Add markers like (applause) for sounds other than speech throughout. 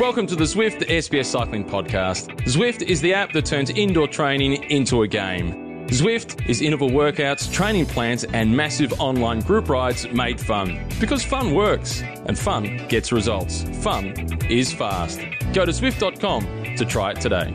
Welcome to the Zwift SBS Cycling Podcast. Zwift is the app that turns indoor training into a game. Zwift is interval workouts, training plans, and massive online group rides made fun. Because fun works, and fun gets results. Fun is fast. Go to Zwift.com to try it today.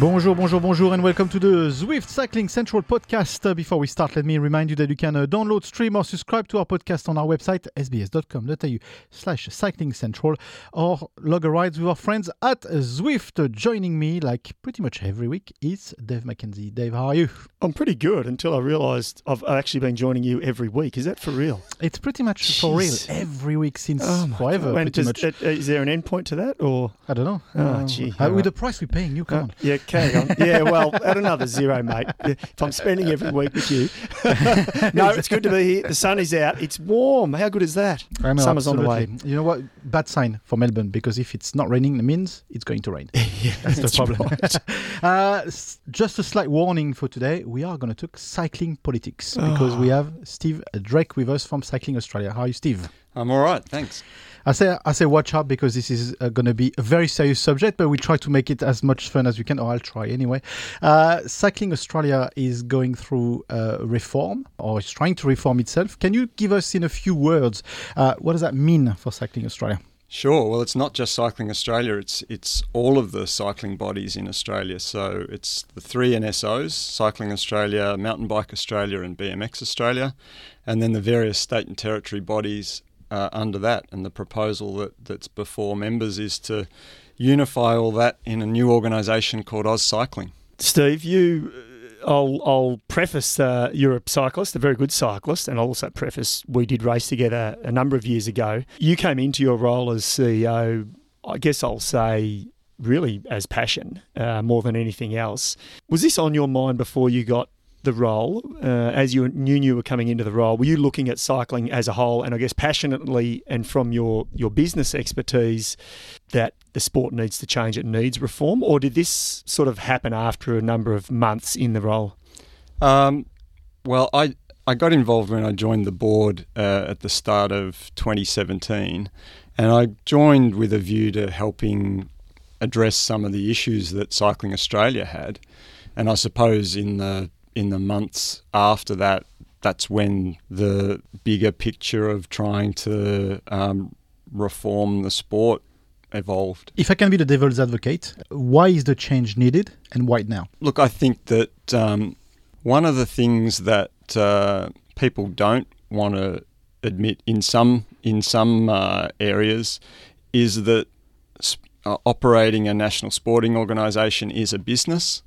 Bonjour, bonjour, bonjour, and welcome to the Zwift Cycling Central podcast. Uh, before we start, let me remind you that you can uh, download, stream, or subscribe to our podcast on our website, sbs.com.au slash cycling central, or log a ride with our friends at Zwift. Uh, joining me, like pretty much every week, is Dave McKenzie. Dave, how are you? I'm pretty good until I realised I've actually been joining you every week. Is that for real? It's pretty much for real every week since Oh forever. Does- is there an end point to that, or I don't know. Oh, Uh, gee, uh, with right. the price we're paying you, come on. yeah, carry on. (laughs) yeah, well, at another zero, mate. If I'm spending every week with you, (laughs) no, it's good to be here. The sun is out. It's warm. How good is that? I know, Summer's on the way. absolutely. You know what? Bad sign for Melbourne because if it's not raining, it means it's going to rain. (laughs) yeah, that's the problem. uh, just a slight warning for today. We are going to talk cycling politics because Oh. we have Steve Drake with us from Cycling Australia. How are you, Steve? I'm all right, thanks. I say I say watch out because this is uh, going to be a very serious subject, but we'll try to make it as much fun as we can, or I'll try anyway. Uh, Cycling Australia is going through uh, reform, or is trying to reform itself. Can you give us in a few words uh, what does that mean for Cycling Australia? Sure. Well, it's not just Cycling Australia; it's it's all of the cycling bodies in Australia. So it's the three NSOs: Cycling Australia, Mountain Bike Australia, and BMX Australia, and then the various state and territory bodies uh, under that. And the proposal that, that's before members is to unify all that in a new organisation called AusCycling. Steve, you. uh, I'll, I'll preface uh, you're a cyclist, a very good cyclist, and I'll also preface we did race together a number of years ago. You came into your role as CEO, I guess I'll say, really as passion uh, more than anything else. Was this on your mind before you got the role? Uh, as you knew you were coming into the role, were you looking at cycling as a whole, and I guess passionately, and from your your business expertise, that the sport needs to change, it needs reform, or did this sort of happen after a number of months in the role? Um, well, I I got involved when I joined the board uh, at the start of 2017, and I joined with a view to helping address some of the issues that Cycling Australia had, and I suppose in the in the months after that, that's when the bigger picture of trying to um, reform the sport evolved. If I can be the devil's advocate, why is the change needed and why now? Look, I think that um, one of the things that uh, people don't want to admit in some in some uh, areas is that sp- uh, operating a national sporting organisation is a business.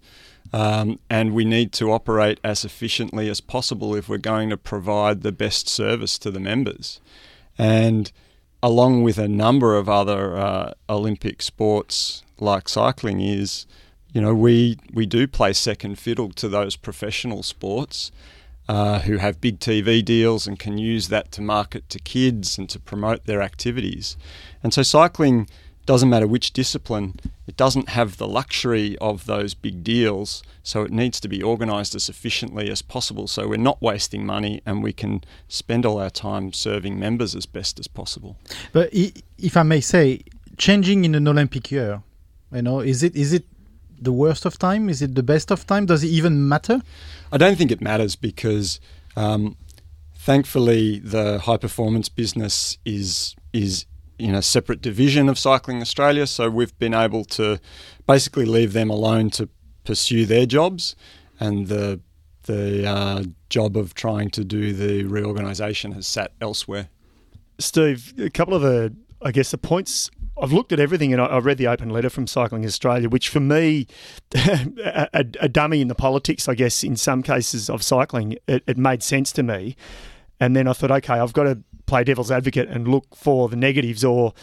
Um, and we need to operate as efficiently as possible if we're going to provide the best service to the members. And along with a number of other uh, Olympic sports like cycling, is you know we we do play second fiddle to those professional sports uh, who have big TV deals and can use that to market to kids and to promote their activities. And so cycling doesn't matter which discipline, it doesn't have the luxury of those big deals, so it needs to be organised as efficiently as possible so we're not wasting money and we can spend all our time serving members as best as possible. But if I may say, changing in an Olympic year, you know, is it is it the worst of time? Is it the best of time? Does it even matter? I don't think it matters because um, thankfully the high performance business is is in a separate division of Cycling Australia, so we've been able to basically leave them alone to pursue their jobs, and the the uh, job of trying to do the reorganisation has sat elsewhere. Steve, a couple of the, I guess, the points. I've looked at everything and I've read the open letter from Cycling Australia, which for me, (laughs) a, a dummy in the politics, I guess, in some cases of cycling, it, it made sense to me. And then I thought, okay, I've got to play devil's advocate and look for the negatives or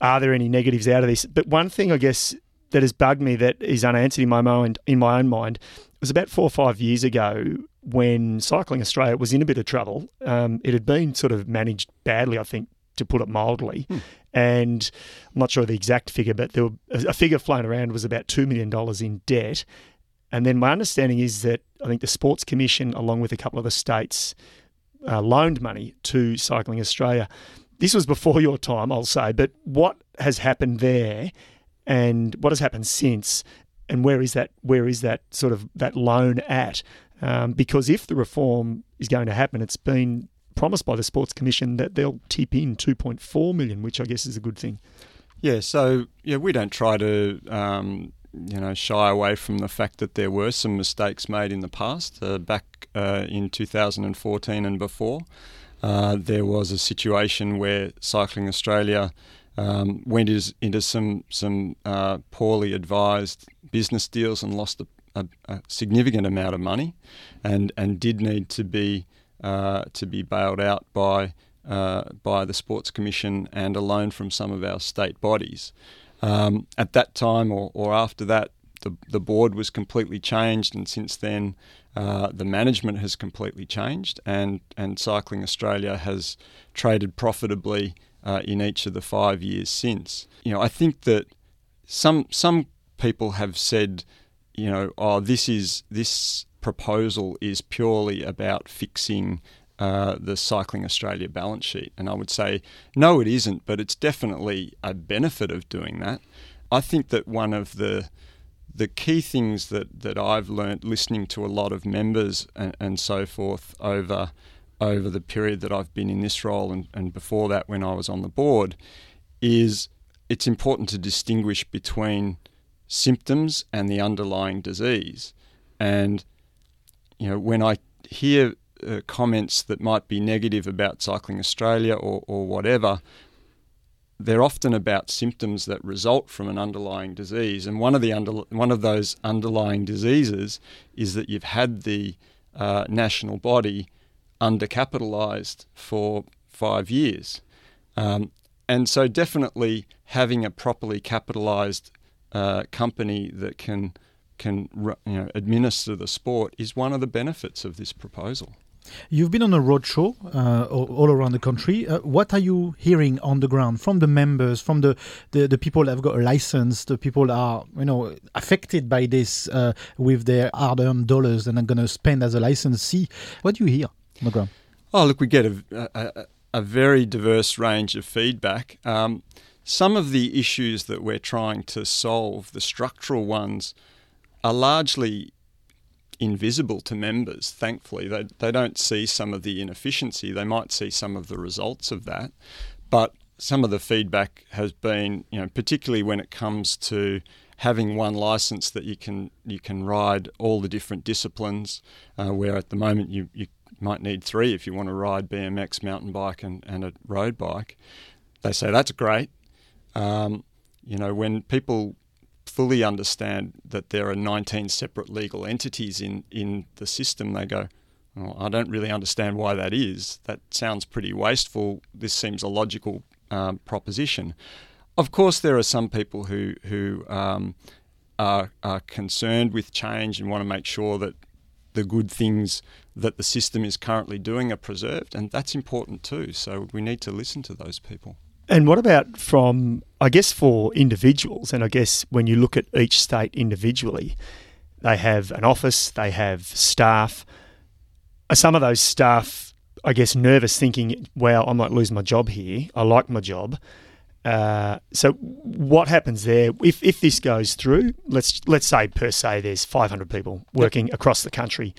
are there any negatives out of this? But one thing, I guess, that has bugged me that is unanswered in my mind, in my own mind, was about four or five years ago when Cycling Australia was in a bit of trouble. Um, it had been sort of managed badly, I think, to put it mildly. And I'm not sure of the exact figure, but there were, a figure flown around was about $2 million in debt. And then my understanding is that I think the Sports Commission, along with a couple of the states, uh, loaned money to Cycling Australia. This was before your time, I'll say, but what has happened there and what has happened since? And where is that? Where is that sort of that loan at? Um, because if the reform is going to happen, it's been promised by the Sports Commission that they'll tip in 2.4 million, which I guess is a good thing. Yeah, so yeah, we don't try to um, you know shy away from the fact that there were some mistakes made in the past, uh, back uh, in 2014 and before. Uh, there was a situation where Cycling Australia um, went is, into some some uh, poorly advised business deals and lost a, a, a, significant amount of money, and and did need to be uh, to be bailed out by uh, by the Sports Commission and a loan from some of our state bodies. Um, at that time or, or after that, the, the board was completely changed, and since then, uh, the management has completely changed, and, and Cycling Australia has traded profitably uh, in each of the five years since. You know, I think that some some people have said, you know, oh, this is this proposal is purely about fixing uh, the Cycling Australia balance sheet. And I would say, no, it isn't, but it's definitely a benefit of doing that. I think that one of the the key things that, that I've learnt listening to a lot of members and, and so forth over over the period that I've been in this role and, and before that when I was on the board is it's important to distinguish between symptoms and the underlying disease. And you know, when I hear uh, comments that might be negative about Cycling Australia or, or whatever, they're often about symptoms that result from an underlying disease. And one of the under, one of those underlying diseases is that you've had the uh, national body undercapitalised for five years. Um, and so, definitely having a properly capitalised uh, company that can can you know, administer the sport is one of the benefits of this proposal. You've been on a roadshow uh, all around the country. Uh, what are you hearing on the ground from the members, from the, the, the people that have got a license, the people are you know affected by this uh, with their hard-earned dollars and are going to spend as a licensee? What do you hear on the ground? Oh, look, we get a, a, a very diverse range of feedback. Um, some of the issues that we're trying to solve, the structural ones, are largely invisible to members, thankfully. They, they don't see some of the inefficiency, they might see some of the results of that. But some of the feedback has been, you know, particularly when it comes to having one license that you can you can ride all the different disciplines, uh, where at the moment you, you might need three if you want to ride BMX, mountain bike, and, and a road bike. They say that's great. Um, you know, when people fully understand that there are 19 separate legal entities in, in the system, they go, I don't really understand why that is. That sounds pretty wasteful. This seems a logical um, proposition. Of course, there are some people who, who um, are, are concerned with change and want to make sure that the good things that the system is currently doing are preserved, and that's important too. So we need to listen to those people. And what about from, I guess, for individuals? And I guess when you look at each state individually, they have an office, they have staff. Are some of those staff, I guess, nervous thinking, wow, I might lose my job here. I like my job. Uh, so what happens there if, if this goes through? Let's let's say per se there's 500 people working yep. across the country.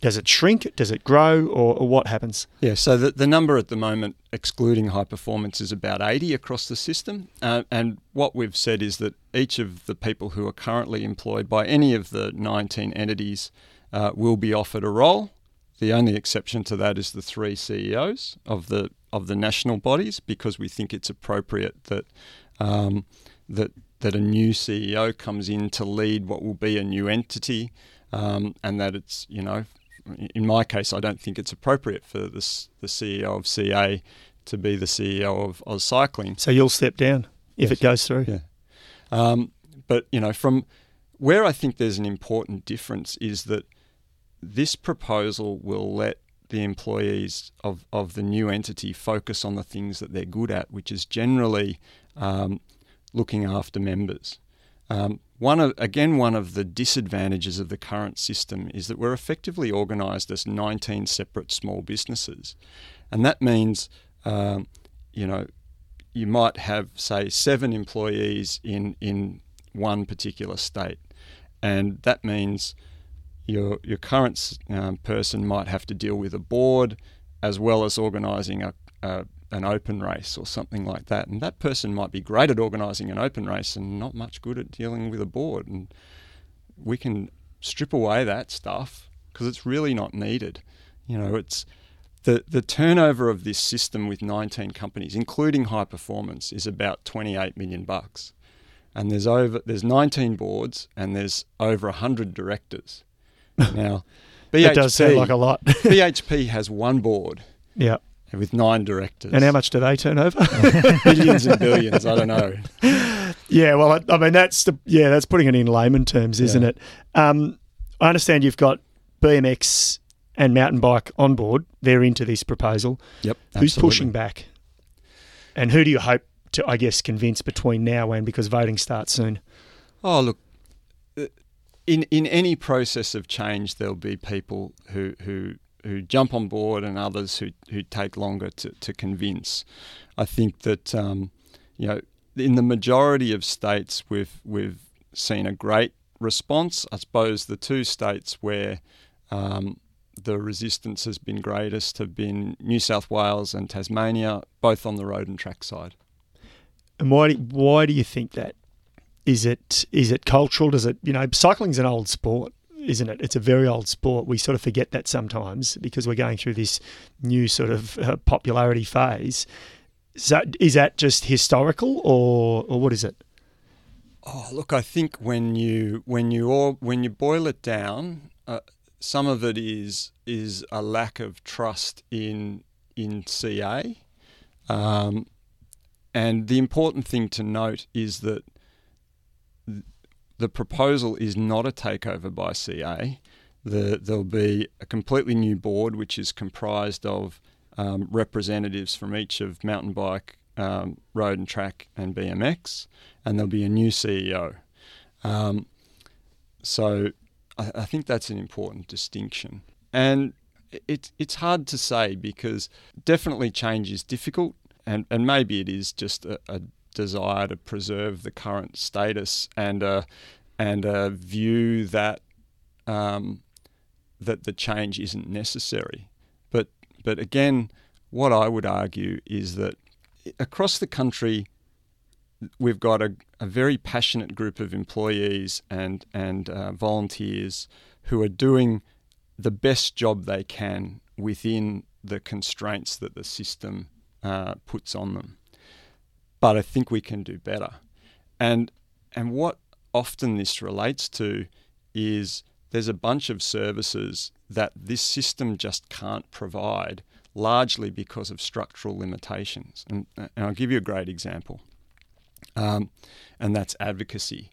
Does it shrink? Does it grow? Or, or, what happens? Yeah, so the, the number at the moment, excluding high performance, is about 80 across the system. Uh, and what we've said is that each of the people who are currently employed by any of the 19 entities uh, will be offered a role. The only exception to that is the three CEOs of the of the national bodies, because we think it's appropriate that um, that that a new CEO comes in to lead what will be a new entity, um, and that it's you know in my case, I don't think it's appropriate for this, the CEO of CA to be the CEO of AusCycling. So you'll step down if yes. it goes through. Yeah. Um, but you know, from where I think there's an important difference is that this proposal will let the employees of, of the new entity focus on the things that they're good at, which is generally um, looking after members. Um, one of again one of the disadvantages of the current system is that we're effectively organised as 19 separate small businesses, and that means um, you know you might have say seven employees in in one particular state, and that means your your current um, person might have to deal with a board as well as organising a, a an open race or something like that. And that person might be great at organising an open race and not much good at dealing with a board. And we can strip away that stuff because it's really not needed. You know, it's the the turnover of this system with 19 companies, including high performance, is about 28 million bucks. And there's over there's 19 boards and there's over 100 directors. (laughs) Now, BHP, does sound like a lot. (laughs) BHP has one board. Yeah with nine directors. And how much do they turn over? (laughs) Billions and (laughs) billions. I don't know. Yeah, well, I, I, mean that's the yeah that's putting it in layman terms, isn't yeah. it? Um, I understand you've got BMX and mountain bike on board. They're into this proposal. Yep. Who's absolutely. pushing back? And who do you hope to, I guess, convince between now and because voting starts soon? Oh, look, uh, in in any process of change, there'll be people who who who jump on board and others who, who take longer to, to convince. I think that um, you know in the majority of states we've we've seen a great response. I suppose the two states where um, the resistance has been greatest have been New South Wales and Tasmania, both on the road and track side. And why do, why do you think that? Is it is it cultural? Does it you know cycling's an old sport isn't it? It's a very old sport. We sort of forget that sometimes because we're going through this new sort of uh, popularity phase. Is that, is that just historical, or or what is it? Oh, look, I think when you when you all when you boil it down, uh, some of it is is a lack of trust in in CA, um, and the important thing to note is that the proposal is not a takeover by CA. The, there'll be a completely new board which is comprised of um, representatives from each of mountain bike, um, road and track, and BMX, and there'll be a new CEO. Um, so I, I, think that's an important distinction. And it, it's hard to say because definitely change is difficult, and, and maybe it is just a, a desire to preserve the current status and a, and a view that um, that the change isn't necessary. But but again, what I would argue is that across the country, we've got a, a very passionate group of employees and and uh, volunteers who are doing the best job they can within the constraints that the system uh, puts on them but I think we can do better. And and what often this relates to is there's a bunch of services that this system just can't provide, largely because of structural limitations. And, and I'll give you a great example, um, and that's advocacy.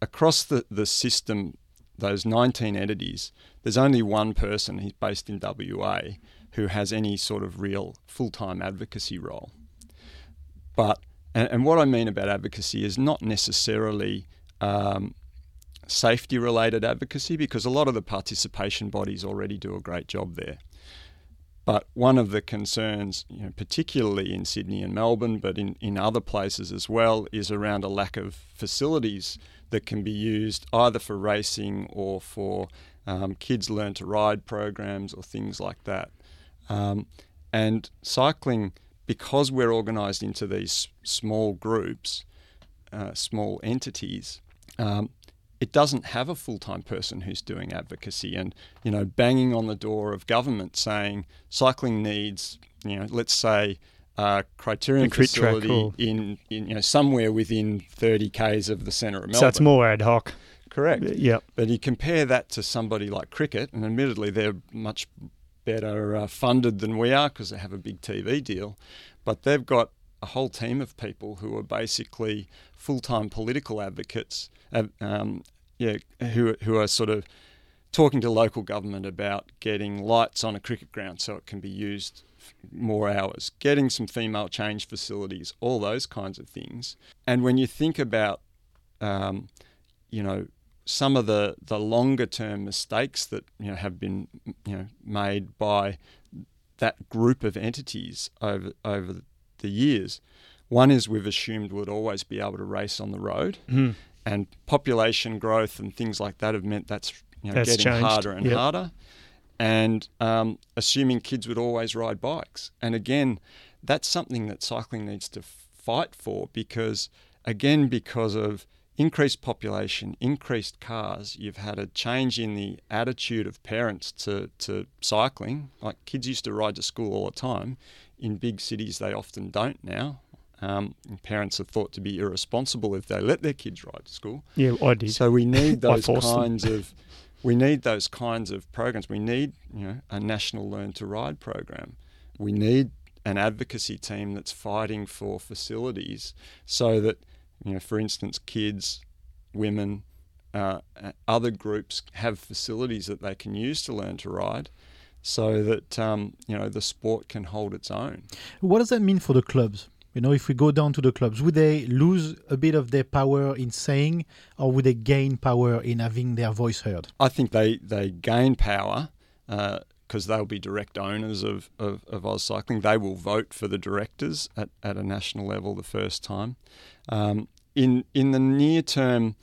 Across the, the system, those 19 entities, there's only one person, he's based in WA, who has any sort of real full time advocacy role. But and, and what I mean about advocacy is not necessarily um, safety related advocacy, because a lot of the participation bodies already do a great job there. But one of the concerns, you know, particularly in Sydney and Melbourne, but in, in other places as well, is around a lack of facilities that can be used either for racing or for um, kids learn to ride programs or things like that. Um, and cycling because we're organised into these small groups, uh, small entities, um, it doesn't have a full-time person who's doing advocacy and you know banging on the door of government saying cycling needs you know let's say a criterium facility track, in, in you know somewhere within 30 k's of the centre of Melbourne. So it's more ad hoc. Correct. Yeah. But you compare that to somebody like cricket, and admittedly they're much better uh, funded than we are because they have a big TV deal, but they've got a whole team of people who are basically full-time political advocates, um, yeah, who who are sort of talking to local government about getting lights on a cricket ground so it can be used more hours, getting some female change facilities, all those kinds of things. And when you think about um, you know, some of the, the longer term mistakes that you know have been you know made by that group of entities over over the years. One is we've assumed we'd always be able to race on the road, Mm. and population growth and things like that have meant that's you know, That's getting changed. harder and Yep. harder. And um, assuming kids would always ride bikes, and again, that's something that cycling needs to fight for because, again, because of increased population, increased cars, you've had a change in the attitude of parents to, to cycling. Like kids used to ride to school all the time. In big cities, they often don't now. Um, parents are thought to be irresponsible if they let their kids ride to school. Yeah, I did. So we need (laughs) those them. kinds of we need those kinds of programs. We need you know a national learn to ride program. We need an advocacy team that's fighting for facilities so that you know, for instance, kids, women, uh, uh, other groups have facilities that they can use to learn to ride, so that um, you know the sport can hold its own. What does that mean for the clubs? You know, if we go down to the clubs, would they lose a bit of their power in saying, or would they gain power in having their voice heard? I think they, they gain power because they'll be direct owners of, of, of AusCycling. They will vote for the directors at, at a national level the first time. Um, in, in the near term,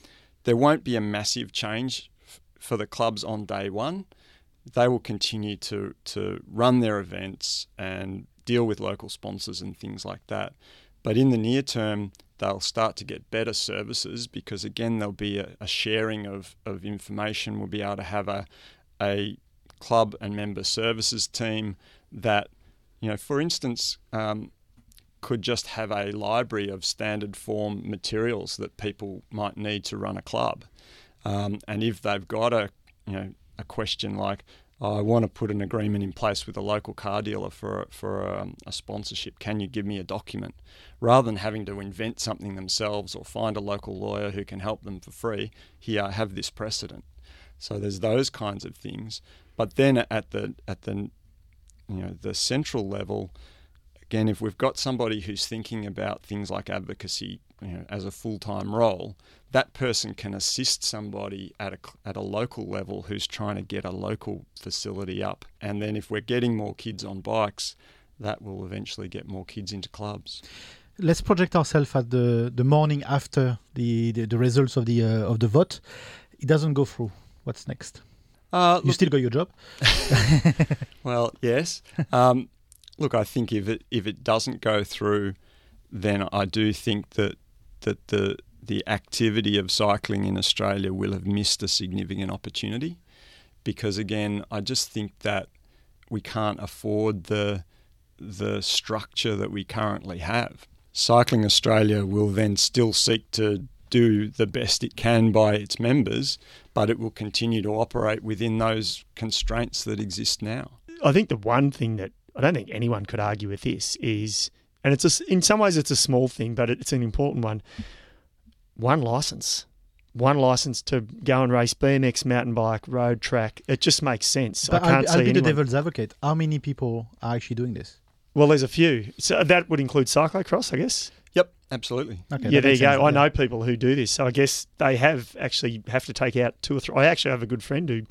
there won't be a massive change f- for the clubs on day one. They will continue to, to run their events and deal with local sponsors and things like that. But in the near term, they'll start to get better services because again there'll be a, a sharing of, of information. We'll be able to have a a club and member services team that, you know, for instance, um, could just have a library of standard form materials that people might need to run a club. Um, and if they've got a you know a question like oh, I want to put an agreement in place with a local car dealer for for um, a sponsorship. Can you give me a document? Rather than having to invent something themselves or find a local lawyer who can help them for free, here I have this precedent. So there's those kinds of things. But then at the at the you know the central level, again, if we've got somebody who's thinking about things like advocacy you know, as a full time role, that person can assist somebody at a, at a local level who's trying to get a local facility up. And then if we're getting more kids on bikes, that will eventually get more kids into clubs. Let's project ourselves at the, the morning after the, the, the results of the uh, of the vote. It doesn't go through. What's next? Uh, You look, still got your job. (laughs) well, yes. Um, look, I think if it if it doesn't go through, then I do think that that the the activity of cycling in Australia will have missed a significant opportunity, because again, I just think that we can't afford the the structure that we currently have. Cycling Australia will then still seek to do the best it can by its members, but it will continue to operate within those constraints that exist now. I think the one thing that I don't think anyone could argue with this is, and it's a s in some ways it's a small thing, but it's an important one. One license, one license to go and race BMX, mountain bike, road track. It just makes sense. But I can't I'll, I'll see be the devil's advocate. How many people are actually doing this? Well, there's a few. So that would include cyclocross, I guess. Yep, absolutely. Okay, yeah, there you go. sense. I Yeah. know people who do this, so I guess they have actually have to take out two or three. I actually have a good friend who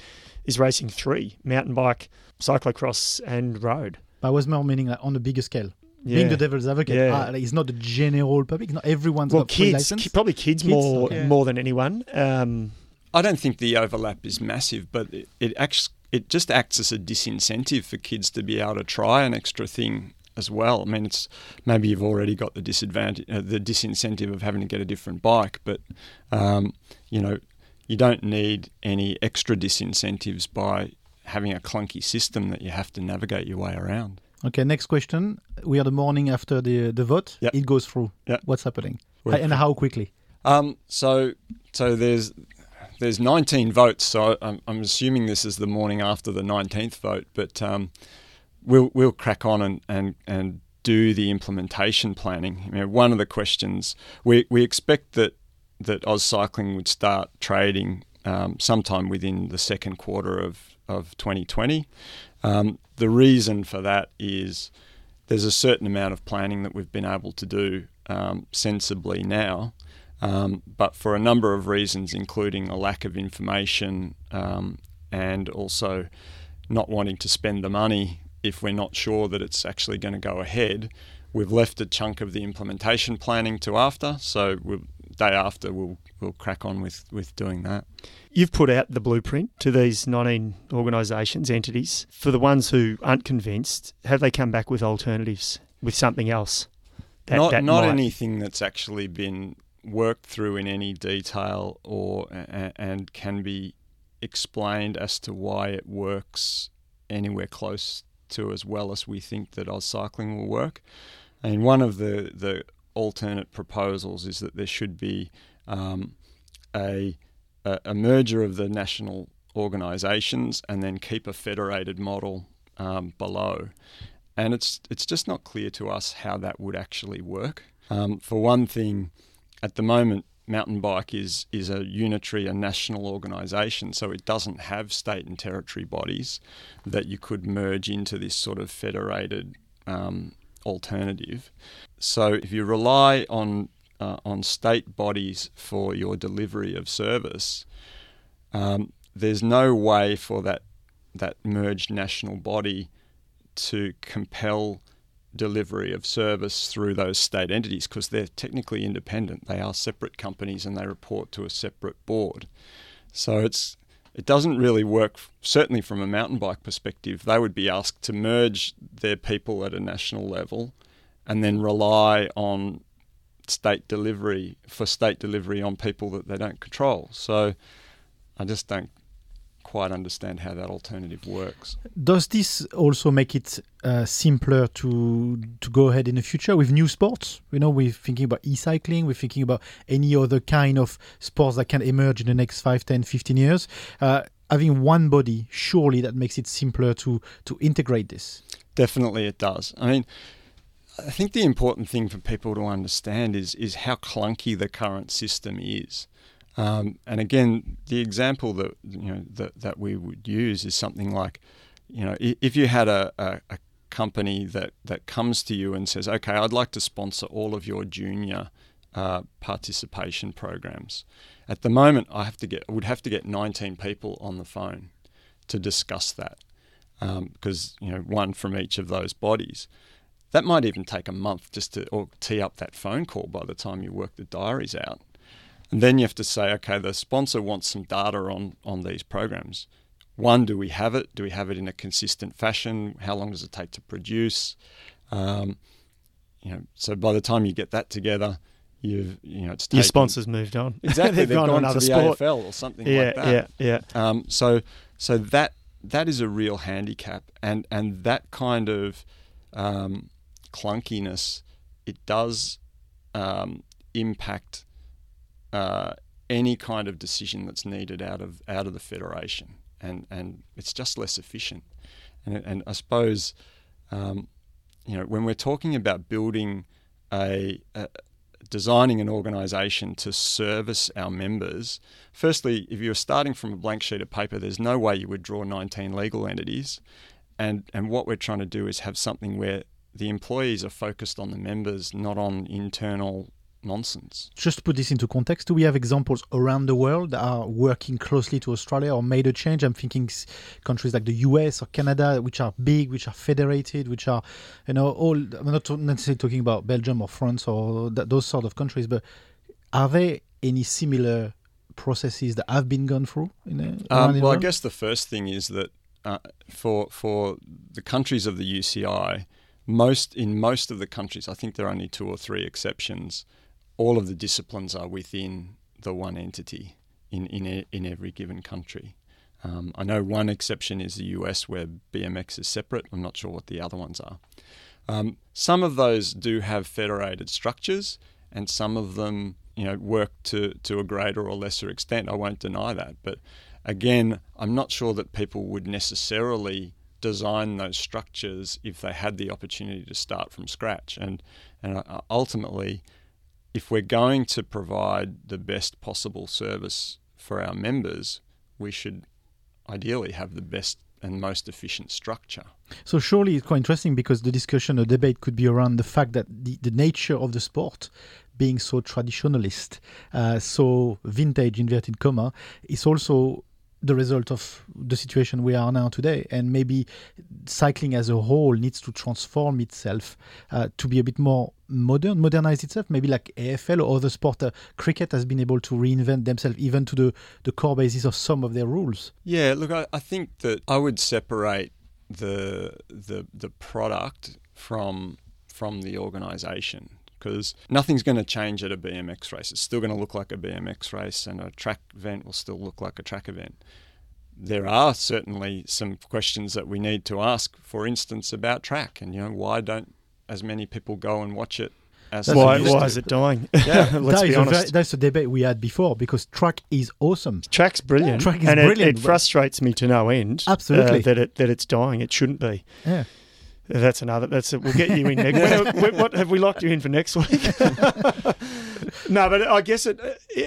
is racing three mountain bike, cyclocross, and road. But I was more meaning like on a bigger scale. Yeah. Being the devil's advocate, Yeah. uh, like, it's not the general public. Not everyone's well, got full kids, license. ki- probably kids, Kids, more okay. more than anyone. Um, I don't think the overlap is massive, but it, it acts it just acts as a disincentive for kids to be able to try an extra thing as well. I mean, it's maybe you've already got the disadvantage, uh, the disincentive of having to get a different bike, but um, you know, you don't need any extra disincentives by having a clunky system that you have to navigate your way around. Okay, next question. We are the morning after the the vote. Yep. It goes through. Yep. What's happening? Well, and how quickly? Um, so, so there's there's 19 votes. So I'm, I'm assuming this is the morning after the 19th vote, but um, we'll we'll crack on and and and do the implementation planning. You know, one of the questions we we expect that that AusCycling would start trading um, sometime within the second quarter of of 2020. Um, the reason for that is there's a certain amount of planning that we've been able to do um, sensibly now. Um, but for a number of reasons, including a lack of information um, and also not wanting to spend the money if we're not sure that it's actually going to go ahead, we've left a chunk of the implementation planning to after. So we'll, day after, we'll we'll crack on with, with doing that. You've put out the blueprint to these 19 organisations, entities. For the ones who aren't convinced, have they come back with alternatives, with something else? That, not that not might... anything that's actually been worked through in any detail or and can be explained as to why it works anywhere close to as well as we think that AusCycling will work. And one of the, the alternate proposals is that there should be um, a, a, merger of the national organisations and then keep a federated model um, below. And it's it's just not clear to us how that would actually work. Um, for one thing, at the moment, mountain bike is is a unitary, a national organisation, so it doesn't have state and territory bodies that you could merge into this sort of federated um, alternative. So if you rely on uh, on state bodies for your delivery of service, um, there's no way for that that merged national body to compel delivery of service through those state entities because they're technically independent. They are separate companies and they report to a separate board. So it's it doesn't really work. Certainly from a mountain bike perspective, they would be asked to merge their people at a national level, and then rely on state delivery for state delivery on people that they don't control. So I just don't quite understand how that alternative works. Does this also make it uh, simpler to to go ahead in the future with new sports? You know, we're thinking about e-cycling, we're thinking about any other kind of sports that can emerge in the next 5, 10, 15 years. Uh, having one body, surely that makes it simpler to to integrate this. Definitely it does. I mean, I think the important thing for people to understand is is how clunky the current system is. Um, and again, the example that you know that, that we would use is something like, you know, if you had a, a, a company that, that comes to you and says, okay, I'd like to sponsor all of your junior uh, participation programs. At the moment, I have to get would have to get 19 people on the phone to discuss that because um, you know one from each of those bodies. That might even take a month just to or tee up that phone call by the time you work the diaries out. And then you have to say, okay, the sponsor wants some data on, on these programs. One, do we have it? Do we have it in a consistent fashion? How long does it take to produce? Um, you know, so by the time you get that together, you've you know it's taken, your sponsors moved on. (laughs) Exactly, they've, they've gone, gone to the sport. AFL or something yeah, like that. Yeah, yeah. Um, so so that that is a real handicap, and and that kind of um, clunkiness it does um, impact uh, any kind of decision that's needed out of out of the federation, and and it's just less efficient. And and I suppose, um, you know, when we're talking about building a, a designing an organisation to service our members, firstly, if you're starting from a blank sheet of paper, there's no way you would draw 19 legal entities. And, and what we're trying to do is have something where the employees are focused on the members, not on internal nonsense. Just to put this into context, do we have examples around the world that are working closely to Australia or made a change? I'm thinking countries like the US or Canada, which are big, which are federated, which are, you know, all. I'm not necessarily talking about Belgium or France or th- those sort of countries, but are there any similar processes that have been gone through? In a, um, well, I guess the first thing is that uh, for for the countries of the UCI, most in most of the countries, I think there are only two or three exceptions all of the disciplines are within the one entity in in, in every given country. Um, I know one exception is the US, where BMX is separate. I'm not sure what the other ones are. Um, some of those do have federated structures, and some of them, you know, work to to a greater or lesser extent. I won't deny that, but again, I'm not sure that people would necessarily design those structures if they had the opportunity to start from scratch. And and uh, ultimately, if we're going to provide the best possible service for our members, we should ideally have the best and most efficient structure. So surely it's quite interesting because the discussion or debate could be around the fact that the, the nature of the sport being so traditionalist, uh, so vintage inverted comma, is also the result of the situation we are now today. And maybe cycling as a whole needs to transform itself uh, to be a bit more modern, modernize itself. Maybe like AFL or other sport, uh, cricket has been able to reinvent themselves even to the, the core basis of some of their rules. Yeah, look, I, I think that I would separate the the the product from from the organisation because nothing's going to change at a BMX race. It's still going to look like a BMX race, and a track event will still look like a track event. There are certainly some questions that we need to ask, for instance, about track, and you know why don't as many people go and watch it as why, why is it dying? (laughs) Yeah, (laughs) let's that be honest. very- that's a debate we had before because track is awesome. Track's brilliant, Track is and brilliant, It, it frustrates me to no end. uh, Absolutely. that it that it's dying. It shouldn't be. Yeah. That's another. That's it. We'll get you in next. (laughs) when, what have we locked you in for next week? (laughs) no, but I guess it,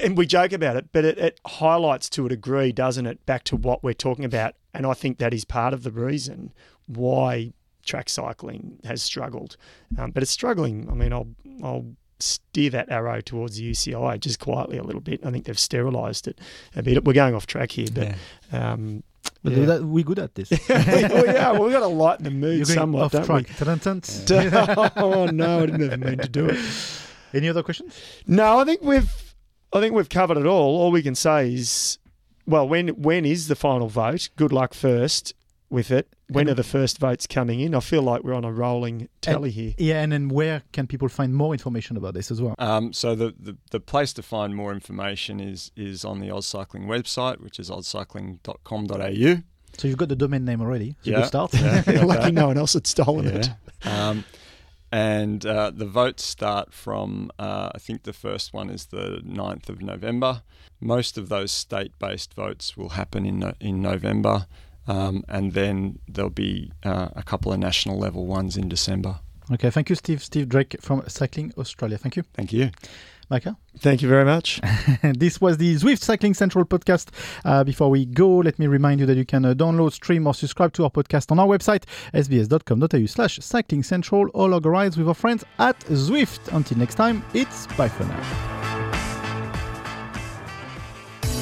and we joke about it, but it, it highlights to a degree, doesn't it, back to what we're talking about, and I think that is part of the reason why track cycling has struggled. Um, but it's struggling. I mean, I'll I'll steer that arrow towards the UCI just quietly a little bit. I think they've sterilised it a bit. We're going off track here, but. Um, But yeah. that, we're good at this. (laughs) we, we are. We've got to lighten the mood You're somewhat, off don't track. we? Dun, dun, dun. (laughs) oh no, I didn't even mean to do it. (laughs) Any other questions? No, I think we've I think we've covered it all. All we can say is well, when when is the final vote? Good luck first with it. When are the first votes coming in? I feel like we're on a rolling tally here. Yeah, and then where can people find more information about this as well? Um, so the, the, the place to find more information is is on the AusCycling website, which is auscycling.com.au. So you've got the domain name already. It's a Yeah. good start. Yeah, (laughs) got Lucky no one else had stolen it. Um, and uh, the votes start from, uh, I think the first one is the 9th of November. Most of those state based votes will happen in, no- in November. Um, and then there'll be uh, a couple of national level ones in December. Okay, thank you, Steve. Steve Drake from Cycling Australia. Thank you, Thank you. Micah. Thank you very much. (laughs) this was the Zwift Cycling Central podcast. Uh, before we go, let me remind you that you can uh, download, stream, or subscribe to our podcast on our website, sbs.com.au slash cycling central, or log a ride with our friends at Zwift. Until next time, it's bye for now.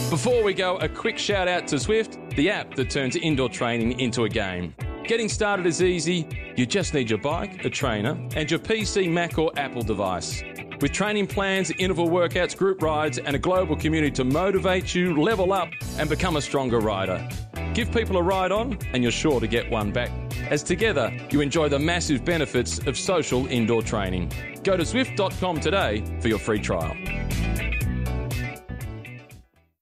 Before we go, a quick shout out to Zwift, the app that turns indoor training into a game. Getting started is easy. You just need your bike, a trainer, and your PC, Mac, or Apple device. With training plans, interval workouts, group rides, and a global community to motivate you, level up, and become a stronger rider. Give people a ride on, and you're sure to get one back. As together, you enjoy the massive benefits of social indoor training. Go to Zwift.com today for your free trial.